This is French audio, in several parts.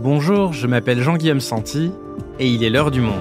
Bonjour, je m'appelle Jean-Guillaume Santi et il est l'heure du monde.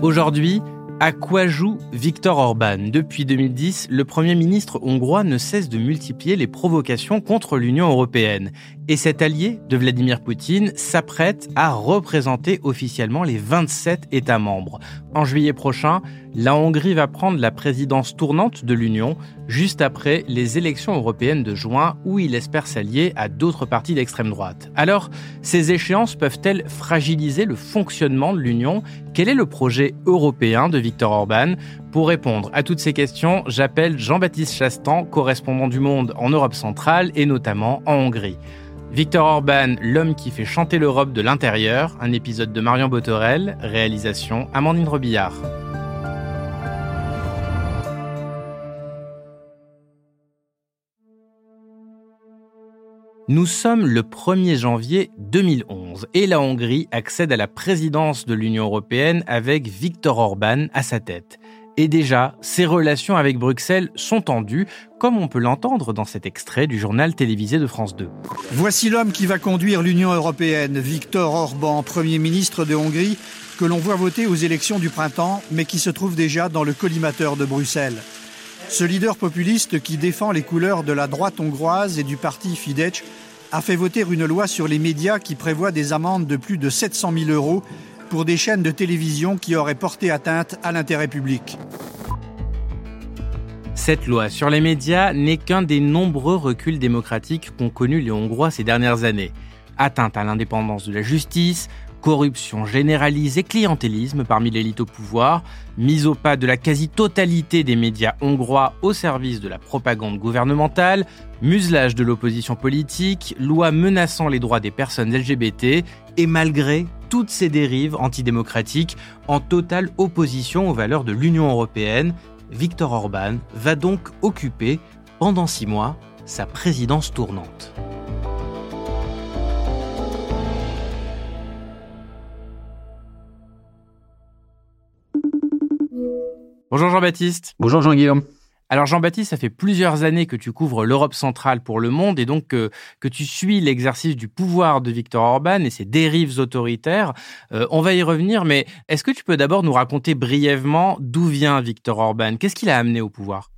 Aujourd'hui, à quoi joue Viktor Orban? Depuis 2010, le Premier ministre hongrois ne cesse de multiplier les provocations contre l'Union européenne. Et cet allié de Vladimir Poutine s'apprête à représenter officiellement les 27 États membres. En juillet prochain, la Hongrie va prendre la présidence tournante de l'Union, juste après les élections européennes de juin, où il espère s'allier à d'autres partis d'extrême droite. Alors, ces échéances peuvent-elles fragiliser le fonctionnement de l'Union? Quel est le projet européen de Viktor Orban? Pour répondre à toutes ces questions, j'appelle Jean-Baptiste Chastan, correspondant du Monde en Europe centrale et notamment en Hongrie. Victor Orban, l'homme qui fait chanter l'Europe de l'intérieur, un épisode de Marion Botorel, réalisation Amandine Robillard. Nous sommes le 1er janvier 2011 et la Hongrie accède à la présidence de l'Union européenne avec Viktor Orban à sa tête. Et déjà, ses relations avec Bruxelles sont tendues, comme on peut l'entendre dans cet extrait du journal télévisé de France 2. Voici l'homme qui va conduire l'Union européenne, Viktor Orban, Premier ministre de Hongrie, que l'on voit voter aux élections du printemps, mais qui se trouve déjà dans le collimateur de Bruxelles. Ce leader populiste qui défend les couleurs de la droite hongroise et du parti Fidesz a fait voter une loi sur les médias qui prévoit des amendes de plus de 700 000 euros pour des chaînes de télévision qui auraient porté atteinte à l'intérêt public. Cette loi sur les médias n'est qu'un des nombreux reculs démocratiques qu'ont connus les Hongrois ces dernières années. Atteinte à l'indépendance de la justice, corruption généralisée, clientélisme parmi l'élite au pouvoir, mise au pas de la quasi-totalité des médias hongrois au service de la propagande gouvernementale, muselage de l'opposition politique, loi menaçant les droits des personnes LGBT, et malgré toutes ces dérives antidémocratiques en totale opposition aux valeurs de l'Union européenne, Viktor Orban va donc occuper, pendant six mois, sa présidence tournante. Bonjour Jean-Baptiste. Bonjour Jean-Guillaume. Alors Jean-Baptiste, ça fait plusieurs années que tu couvres l'Europe centrale pour le monde et donc que, tu suis l'exercice du pouvoir de Viktor Orban et ses dérives autoritaires. Euh, on va y revenir, mais est-ce que tu peux d'abord nous raconter brièvement d'où vient Viktor Orban? Qu'est-ce qu'il a amené au pouvoir?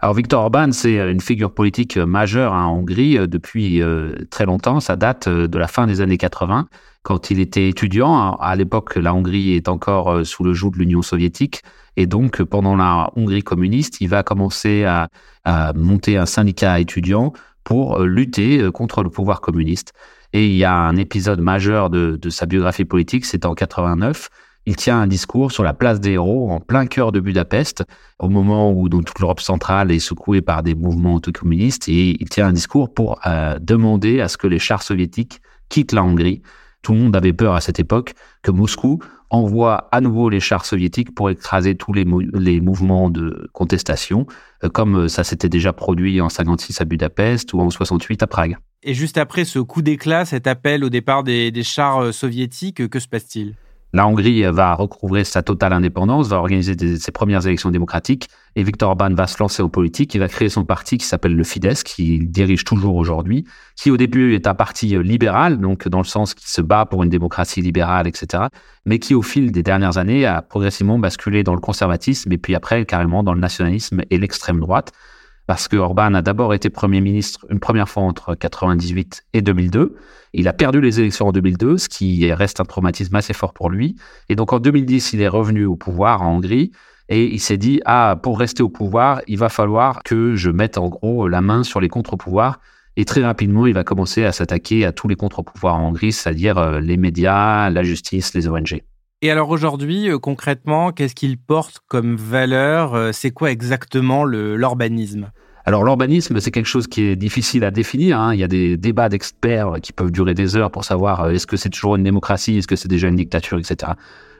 Alors Viktor Orban, c'est une figure politique majeure en Hongrie euh, depuis euh, très longtemps. Ça date de la fin des années 80, quand il était étudiant. À l'époque, la Hongrie est encore sous le joug de l'Union soviétique. Et donc, pendant la Hongrie communiste, il va commencer à, monter un syndicat étudiant pour euh, lutter euh, contre le pouvoir communiste. Et il y a un épisode majeur de, sa biographie politique, c'est en 89. Il tient un discours sur la place des héros en plein cœur de Budapest, au moment où toute l'Europe centrale est secouée par des mouvements autocommunistes. Et il tient un discours pour euh, demander à ce que les chars soviétiques quittent la Hongrie. Tout le monde avait peur à cette époque que Moscou envoie à nouveau les chars soviétiques pour écraser tous les, mouvements de contestation, euh, comme euh, ça s'était déjà produit en 56 à Budapest ou en 68 à Prague. Et juste après ce coup d'éclat, cet appel au départ des, chars soviétiques, que se passe-t-il? La Hongrie va recouvrir sa totale indépendance, va organiser ses premières élections démocratiques et Viktor Orban va se lancer en politique. Il va créer son parti qui s'appelle le Fidesz, qui dirige toujours aujourd'hui, qui au début est un parti libéral, donc dans le sens qui se bat pour une démocratie libérale, etc., mais qui au fil des dernières années a progressivement basculé dans le conservatisme et puis après carrément dans le nationalisme et l'extrême droite parce que Orban a d'abord été Premier ministre une première fois entre 1998 et 2002. Il a perdu les élections en 2002, ce qui reste un traumatisme assez fort pour lui. Et donc en 2010, il est revenu au pouvoir en Hongrie et il s'est dit, ah, pour rester au pouvoir, il va falloir que je mette en gros la main sur les contre-pouvoirs. Et très rapidement, il va commencer à s'attaquer à tous les contre-pouvoirs en Hongrie, c'est-à-dire euh, les médias, la justice, les ONG. Et alors aujourd'hui, euh, concrètement, qu'est-ce qu'il porte comme valeur euh, C'est quoi exactement l'urbanisme? Alors l'urbanisme, c'est quelque chose qui est difficile à définir. Hein. Il y a des débats d'experts qui peuvent durer des heures pour savoir euh, est-ce que c'est toujours une démocratie, est-ce que c'est déjà une dictature, etc.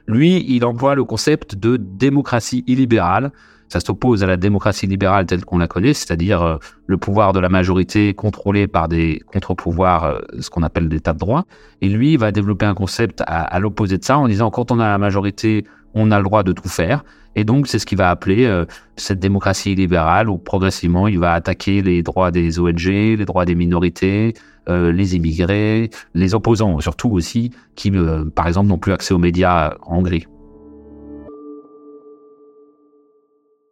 Lui, il emploie le concept de démocratie illibérale. Ça s'oppose à la démocratie libérale telle qu'on la connaît, c'est-à-dire le pouvoir de la majorité contrôlé par des contre-pouvoirs, ce qu'on appelle l'état de droit. Et lui, il va développer un concept à, l'opposé de ça en disant quand on a la majorité, on a le droit de tout faire. Et donc, c'est ce qu'il va appeler euh, cette démocratie libérale où progressivement, il va attaquer les droits des ONG, les droits des minorités, euh, les immigrés, les opposants surtout aussi, qui, euh, par exemple, n'ont plus accès aux médias en Hongrie.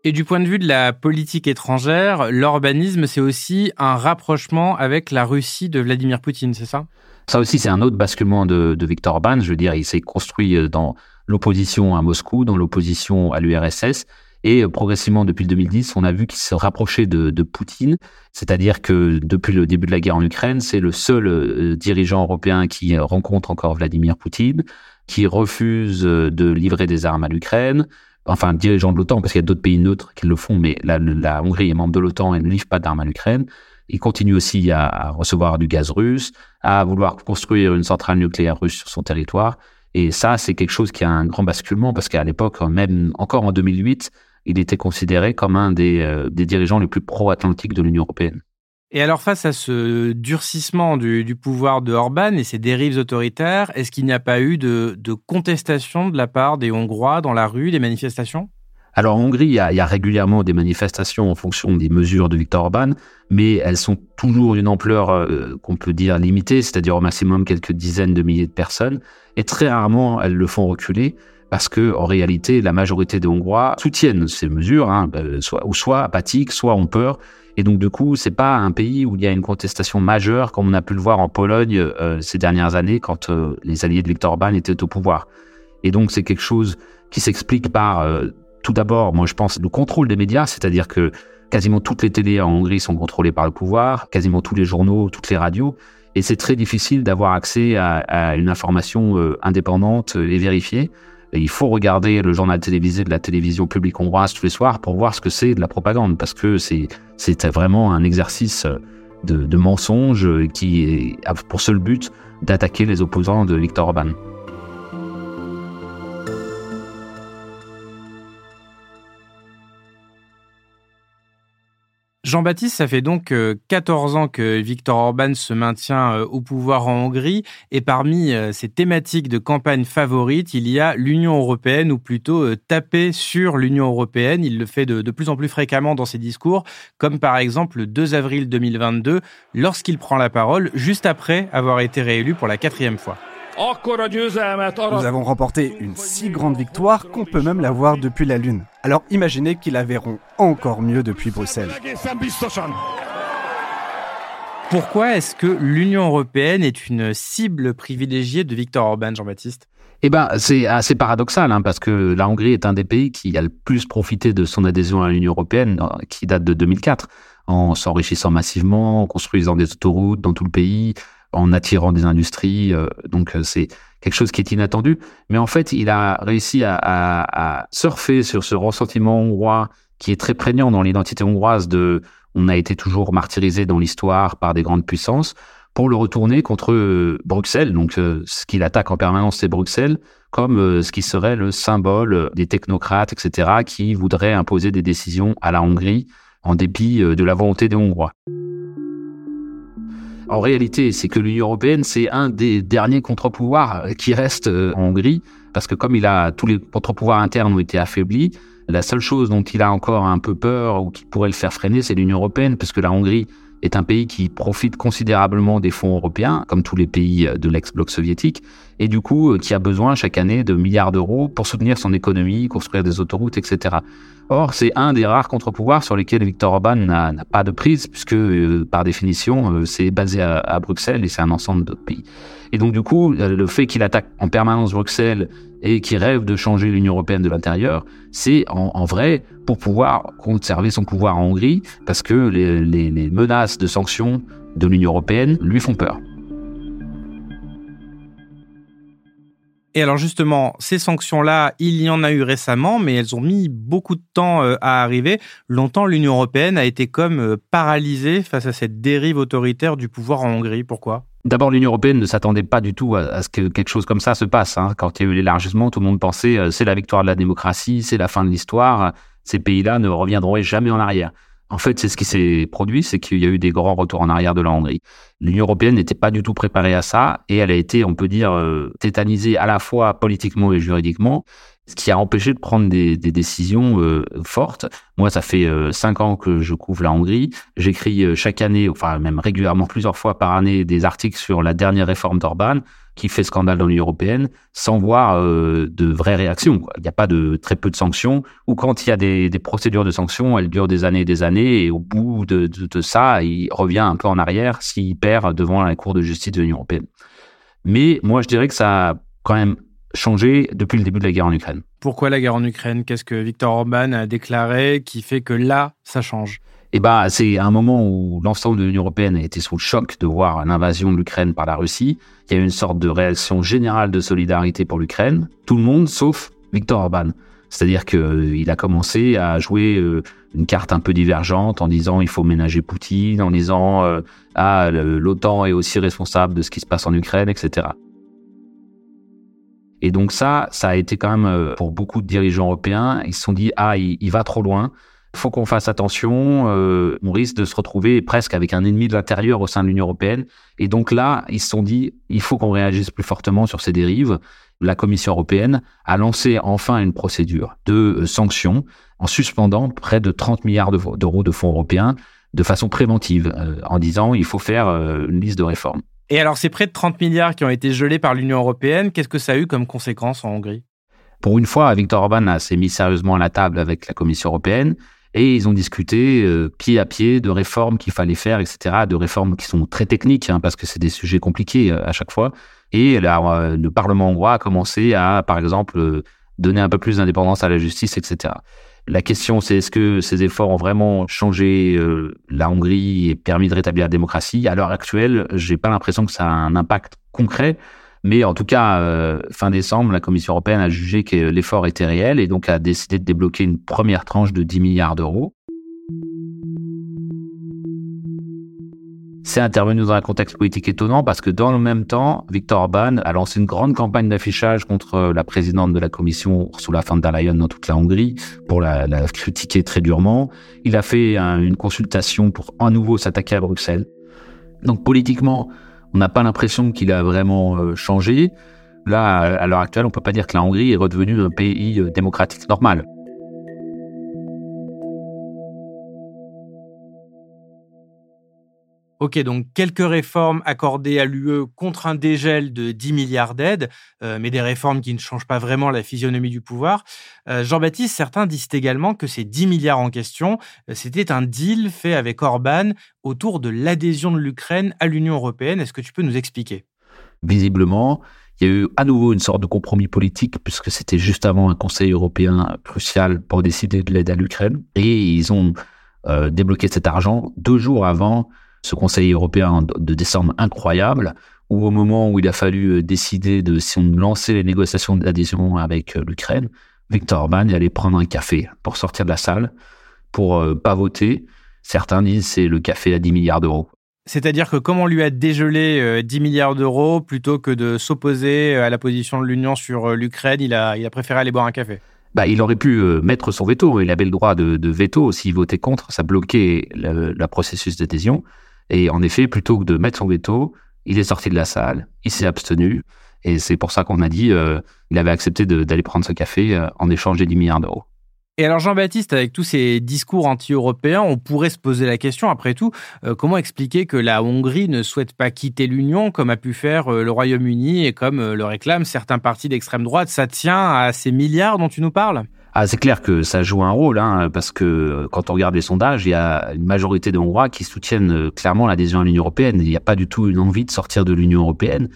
Et du point de vue de la politique étrangère, l'urbanisme, c'est aussi un rapprochement avec la Russie de Vladimir Poutine, c'est ça? Ça aussi, c'est un autre basculement de, de Viktor Orban. Je veux dire, il s'est construit dans l'opposition à Moscou, dans l'opposition à l'URSS. Et euh, progressivement, depuis 2010, on a vu qu'il se rapprochait de, Poutine. C'est-à-dire que depuis le début de la guerre en Ukraine, c'est le seul euh, dirigeant européen qui euh, rencontre encore Vladimir Poutine, qui refuse de livrer des armes à l'Ukraine. Enfin, dirigeant de l'OTAN, parce qu'il y a d'autres pays neutres qui le font, mais la, Hongrie est membre de l'OTAN et ne livre pas d'armes à l'Ukraine. Il continue aussi à, à recevoir du gaz russe, à vouloir construire une centrale nucléaire russe sur son territoire. Et ça, c'est quelque chose qui a un grand basculement parce qu'à l'époque, même encore en 2008, il était considéré comme un des, euh, des dirigeants les plus pro-atlantiques de l'Union européenne. Et alors face à ce durcissement du, pouvoir de Orban et ses dérives autoritaires, est-ce qu'il n'y a pas eu de, contestation de la part des Hongrois dans la rue, des manifestations? Alors en Hongrie, il y, a, il y, a, régulièrement des manifestations en fonction des mesures de Viktor Orban, mais elles sont toujours d'une ampleur euh, qu'on peut dire limitée, c'est-à-dire au maximum quelques dizaines de milliers de personnes, et très rarement elles le font reculer parce que en réalité, la majorité des Hongrois soutiennent ces mesures, hein, euh, soit, ou soit apathiques, soit ont peur. Et donc, du coup, c'est pas un pays où il y a une contestation majeure, comme on a pu le voir en Pologne euh, ces dernières années, quand euh, les alliés de Viktor Orban étaient au pouvoir. Et donc, c'est quelque chose qui s'explique par, euh, tout d'abord, moi, je pense, le contrôle des médias, c'est-à-dire que quasiment toutes les télés en Hongrie sont contrôlées par le pouvoir, quasiment tous les journaux, toutes les radios, et c'est très difficile d'avoir accès à, à, une information indépendante et vérifiée il faut regarder le journal télévisé de la télévision publique hongroise tous les soirs pour voir ce que c'est de la propagande, parce que c'est vraiment un exercice de, de mensonge qui a pour seul but d'attaquer les opposants de Viktor Orban. Jean-Baptiste, ça fait donc 14 euh, ans que Viktor Orban se maintient euh, au pouvoir en Hongrie et parmi euh, ses thématiques de campagne favorites, il y a l'Union européenne ou plutôt taper sur l'Union européenne. Il le fait de, de, plus en plus fréquemment dans ses discours, comme par exemple le 2 avril 2022 lorsqu'il prend la parole juste après avoir été réélu pour la quatrième fois. Nous avons remporté une si grande victoire qu'on peut même la voir depuis la Lune. Alors imaginez qu'ils la verront encore mieux depuis Bruxelles. Pourquoi est-ce que l'Union européenne est une cible privilégiée de Viktor Orban, Jean-Baptiste? Eh ben, c'est assez paradoxal, hein, parce que la Hongrie est un des pays qui a le plus profité de son adhésion à l'Union européenne, qui date de 2004, en s'enrichissant massivement, en construisant des autoroutes dans tout le pays, en attirant des industries. Euh, donc euh, c'est quelque chose qui est inattendu. Mais en fait, il a réussi à, surfer sur ce ressentiment hongrois qui est très prégnant dans l'identité hongroise de on a été toujours martyrisé dans l'histoire par des grandes puissances pour le retourner contre euh, Bruxelles. Donc ce qu'il attaque en permanence, c'est Bruxelles comme ce qui serait le symbole des technocrates, etc., qui voudraient imposer des décisions à la Hongrie en dépit de la volonté des Hongrois. En réalité, c'est que l'Union européenne, c'est un des derniers contre-pouvoirs qui reste euh, en Hongrie, parce que comme il a tous les contre-pouvoirs internes ont été affaiblis, la seule chose dont il a encore un peu peur ou qui pourrait le faire freiner, c'est l'Union européenne, puisque la Hongrie est un pays qui profite considérablement des fonds européens, comme tous les pays de l'ex-bloc soviétique, et du coup euh, qui a besoin chaque année de milliards d'euros pour soutenir son économie, construire des autoroutes, etc. Or, c'est un des rares contre-pouvoirs sur lesquels Viktor Orban n'a pas de prise, puisque euh, par définition, euh, c'est basé à, Bruxelles et c'est un ensemble d'autres pays. Et donc, du coup, le fait qu'il attaque en permanence Bruxelles et qu'il rêve de changer l'Union européenne de l'intérieur, c'est en, vrai pour pouvoir conserver son pouvoir en Hongrie, parce que les menaces de sanctions de l'Union européenne lui font peur. Et alors justement, ces sanctions-là, il y en a eu récemment, mais elles ont mis beaucoup de temps euh, à arriver. Longtemps, l'Union européenne a été comme euh, paralysée face à cette dérive autoritaire du pouvoir en Hongrie. Pourquoi? D'abord, l'Union européenne ne s'attendait pas du tout à, ce que quelque chose comme ça se passe. Hein. Quand il y a eu l'élargissement, tout le monde pensait euh, c'est la victoire de la démocratie, c'est la fin de l'histoire. Ces pays-là ne reviendront jamais en arrière. En fait, c'est ce qui s'est produit, c'est qu'il y a eu des grands retours en arrière de la Hongrie. L'Union européenne n'était pas du tout préparée à ça et elle a été, on peut dire, euh, tétanisée à la fois politiquement et juridiquement. Ce qui a empêché de prendre des, décisions euh, fortes. Moi, ça fait euh, cinq ans que je couvre la Hongrie. J'écris euh, chaque année, enfin même régulièrement, plusieurs fois par année, des articles sur la dernière réforme d'Orban qui fait scandale dans l'Union européenne, sans voir de vraies réactions. Il n'y a pas de très peu de sanctions, ou quand il y a des, procédures de sanctions, elles durent des années et des années, et au bout de, de ça, il revient un peu en arrière s'il perd devant la Cour de justice de l'Union européenne. Mais moi, je dirais que ça a quand même changé depuis le début de la guerre en Ukraine. Pourquoi la guerre en Ukraine? Qu'est-ce que Viktor Orban a déclaré qui fait que là, ça change? Eh ben, c'est un moment où l'ensemble de l'Union européenne a été sous le choc de voir l'invasion de l'Ukraine par la Russie. Il y a eu une sorte de réaction générale de solidarité pour l'Ukraine. Tout le monde, sauf Viktor Orban. C'est-à-dire qu'il euh, a commencé à jouer euh, une carte un peu divergente en disant il faut ménager Poutine, en disant ah l'OTAN est aussi responsable de ce qui se passe en Ukraine, etc. Et donc ça, ça a été quand même euh, pour beaucoup de dirigeants européens, ils se sont dit ah il, va trop loin, faut qu'on fasse attention, euh, on risque de se retrouver presque avec un ennemi de l'intérieur au sein de l'Union européenne. Et donc là, ils se sont dit il faut qu'on réagisse plus fortement sur ces dérives. La Commission européenne a lancé enfin une procédure de euh, sanctions en suspendant près de 30 milliards d'euros de fonds européens de façon préventive, en disant il faut faire une liste de réformes. Et alors, ces près de 30 milliards qui ont été gelés par l'Union européenne, qu'est-ce que ça a eu comme conséquence en Hongrie? Pour une fois, Viktor Orban s'est mis sérieusement à la table avec la Commission européenne et ils ont discuté euh, pied à pied de réformes qu'il fallait faire, etc., de réformes qui sont très techniques, hein, parce que c'est des sujets compliqués euh, à chaque fois. Et euh, le Parlement hongrois a commencé à, par exemple, donner un peu plus d'indépendance à la justice, etc. La question, c'est est-ce que ces efforts ont vraiment changé euh, la Hongrie et permis de rétablir la démocratie? À l'heure actuelle, j'ai pas l'impression que ça a un impact concret. Mais en tout cas, euh, fin décembre, la Commission européenne a jugé que l'effort était réel et donc a décidé de débloquer une première tranche de 10 milliards d'euros. C'est intervenu dans un contexte politique étonnant parce que dans le même temps, Viktor Orban a lancé une grande campagne d'affichage contre la présidente de la Commission, Ursula von der Leyen, dans toute la Hongrie, pour la, critiquer très durement. Il a fait une consultation pour à nouveau s'attaquer à Bruxelles. Donc politiquement, on n'a pas l'impression qu'il a vraiment euh, changé. Là, à l'heure actuelle, on peut pas dire que la Hongrie est redevenue un pays euh, démocratique normal. Ok, donc quelques réformes accordées à l'UE contre un dégel de 10 milliards d'aides, euh, mais des réformes qui ne changent pas vraiment la physionomie du pouvoir. Euh, Jean-Baptiste, certains disent également que ces 10 milliards en question, euh, c'était un deal fait avec Orban autour de l'adhésion de l'Ukraine à l'Union européenne. Est-ce que tu peux nous expliquer? Visiblement, il y a eu à nouveau une sorte de compromis politique, puisque c'était juste avant un Conseil européen crucial pour décider de l'aide à l'Ukraine. Et ils ont débloqué cet argent deux jours avant ce Conseil européen de décembre incroyable, où au moment où il a fallu euh, décider de si on lançait les négociations d'adhésion avec euh, l'Ukraine, Victor Orban allait prendre un café pour sortir de la salle, pour euh, pas voter. Certains disent c'est le café à 10 milliards d'euros. C'est-à-dire que comme on lui a dégelé 10 milliards d'euros, plutôt que de s'opposer à la position de l'Union sur l'Ukraine, il a, il a préféré aller boire un café. Bah, il aurait pu mettre son veto. Il avait le droit de, veto. S'il votait contre, ça bloquait le processus d'adhésion. Et en effet, plutôt que de mettre son veto, il est sorti de la salle, il s'est abstenu. Et c'est pour ça qu'on a dit euh, il avait accepté d'aller prendre ce café euh, en échange des 10 milliards d'euros. Et alors Jean-Baptiste, avec tous ces discours anti-européens, on pourrait se poser la question, après tout, euh, comment expliquer que la Hongrie ne souhaite pas quitter l'Union comme a pu faire le Royaume-Uni et comme le réclament certains partis d'extrême droite? Ça tient à ces milliards dont tu nous parles? Ah, c'est clair que ça joue un rôle, hein, parce que euh, quand on regarde les sondages, il y a une majorité de Hongrois qui soutiennent euh, clairement l'adhésion à l'Union européenne. Il n'y a pas du tout une envie de sortir de l'Union européenne,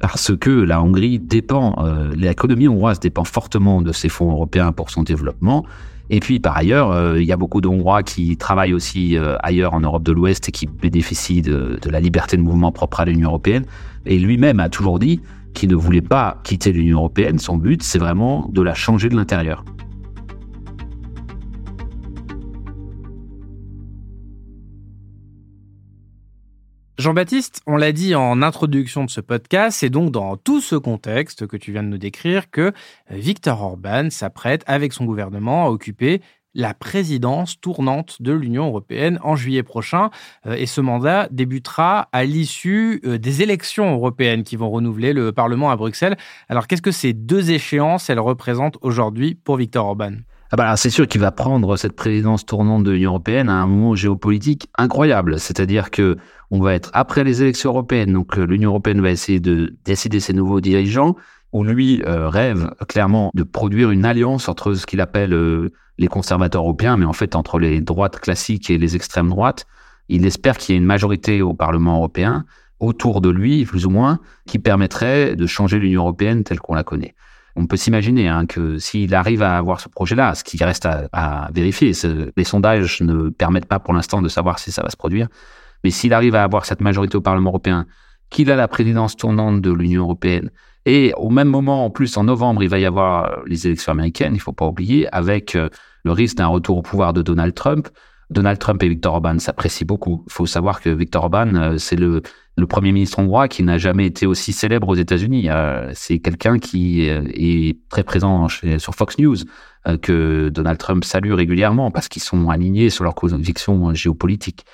parce que la Hongrie dépend, euh, l'économie hongroise dépend fortement de ces fonds européens pour son développement. Et puis par ailleurs, il y a beaucoup de Hongrois qui travaillent aussi ailleurs en Europe de l'Ouest et qui bénéficient de la liberté de mouvement propre à l'Union européenne. Et lui-même a toujours dit qu'il ne voulait pas quitter l'Union européenne. Son but, c'est vraiment de la changer de l'intérieur. Jean-Baptiste, on l'a dit en introduction de ce podcast, c'est donc dans tout ce contexte que tu viens de nous décrire que Viktor Orban s'apprête avec son gouvernement à occuper la présidence tournante de l'Union européenne en juillet prochain. Euh, et ce mandat débutera à l'issue euh, des élections européennes qui vont renouveler le Parlement à Bruxelles. Alors qu'est-ce que ces deux échéances, elles représentent aujourd'hui pour Viktor Orban? Ah bah c'est sûr qu'il va prendre cette présidence tournante de l'Union européenne à un moment géopolitique incroyable. C'est-à-dire que on va être après les élections européennes, donc euh, l'Union européenne va essayer de décider ses nouveaux dirigeants. Où lui rêve clairement de produire une alliance entre ce qu'il appelle les conservateurs européens, mais en fait entre les droites classiques et les extrêmes droites. Il espère qu'il y ait une majorité au Parlement européen autour de lui, plus ou moins, qui permettrait de changer l'Union européenne telle qu'on la connaît. On peut s'imaginer hein, que s'il arrive à avoir ce projet-là, ce qui reste à, vérifier, les sondages ne permettent pas pour l'instant de savoir si ça va se produire, mais s'il arrive à avoir cette majorité au Parlement européen, qu'il a la présidence tournante de l'Union européenne, et au même moment, en plus, en novembre, il va y avoir les élections américaines, il ne faut pas oublier, avec euh, le risque d'un retour au pouvoir de Donald Trump. Donald Trump et Viktor Orban s'apprécient beaucoup. Il faut savoir que Viktor Orban, euh, c'est le, premier ministre hongrois qui n'a jamais été aussi célèbre aux États-Unis. Euh, c'est quelqu'un qui euh, est très présent sur Fox News, que Donald Trump salue régulièrement parce qu'ils sont alignés sur leurs convictions géopolitiques.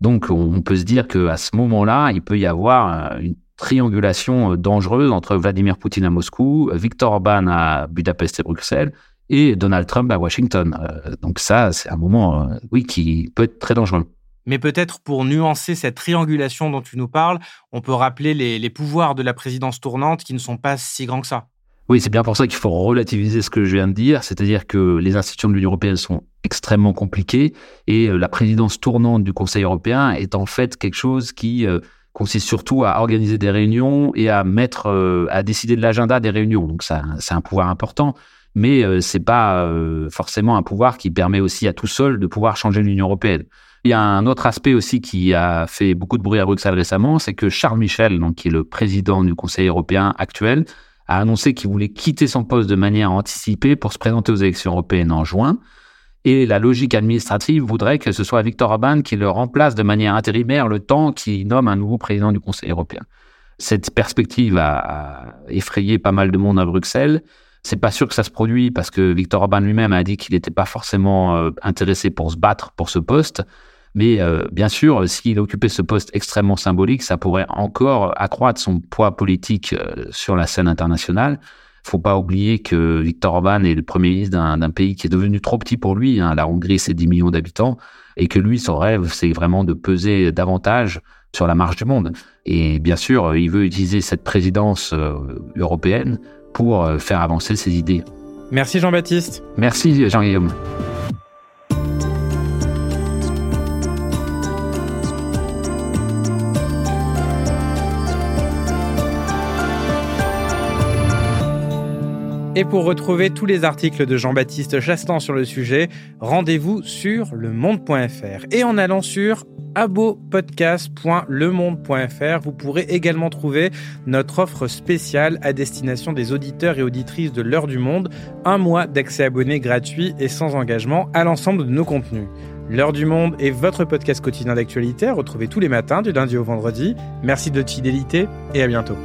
Donc, on peut se dire qu'à ce moment-là, il peut y avoir une triangulation dangereuse entre Vladimir Poutine à Moscou, Viktor Orban à Budapest et Bruxelles, et Donald Trump à Washington. Euh, donc ça, c'est un moment, euh, oui, qui peut être très dangereux. Mais peut-être pour nuancer cette triangulation dont tu nous parles, on peut rappeler les, pouvoirs de la présidence tournante qui ne sont pas si grands que ça. Oui, c'est bien pour ça qu'il faut relativiser ce que je viens de dire, c'est-à-dire que les institutions de l'Union européenne sont extrêmement compliquées et euh, la présidence tournante du Conseil européen est en fait quelque chose qui consiste surtout à organiser des réunions et à mettre, à décider de l'agenda des réunions. Donc ça, c'est un pouvoir important mais euh, c'est pas euh, forcément un pouvoir qui permet aussi à tout seul de pouvoir changer l'Union européenne. Il y a un autre aspect aussi qui a fait beaucoup de bruit à Bruxelles récemment, c'est que Charles Michel, donc qui est le président du Conseil européen actuel, a annoncé qu'il voulait quitter son poste de manière anticipée pour se présenter aux élections européennes en juin. Et la logique administrative voudrait que ce soit Victor Orban qui le remplace de manière intérimaire le temps qu'il nomme un nouveau président du Conseil européen. Cette perspective a effrayé pas mal de monde à Bruxelles. C'est pas sûr que ça se produit parce que Victor Orban lui-même a dit qu'il n'était pas forcément euh, intéressé pour se battre pour ce poste. Mais euh, bien sûr, s'il occupait ce poste extrêmement symbolique, ça pourrait encore accroître son poids politique euh, sur la scène internationale. Faut pas oublier que Victor Orban est le premier ministre d'un pays qui est devenu trop petit pour lui. Hein. La Hongrie, c'est 10 millions d'habitants. Et que lui, son rêve, c'est vraiment de peser davantage sur la marche du monde. Et bien sûr, il veut utiliser cette présidence européenne pour euh, faire avancer ses idées. Merci Jean-Baptiste. Merci Jean-Guillaume. Et pour retrouver tous les articles de Jean-Baptiste Chastan sur le sujet, rendez-vous sur lemonde.fr. Et en allant sur abopodcast.lemonde.fr, vous pourrez également trouver notre offre spéciale à destination des auditeurs et auditrices de l'heure du monde, un mois d'accès abonné gratuit et sans engagement à l'ensemble de nos contenus. L'heure du monde est votre podcast quotidien d'actualité, retrouvez tous les matins du lundi au vendredi. Merci de votre fidélité et à bientôt.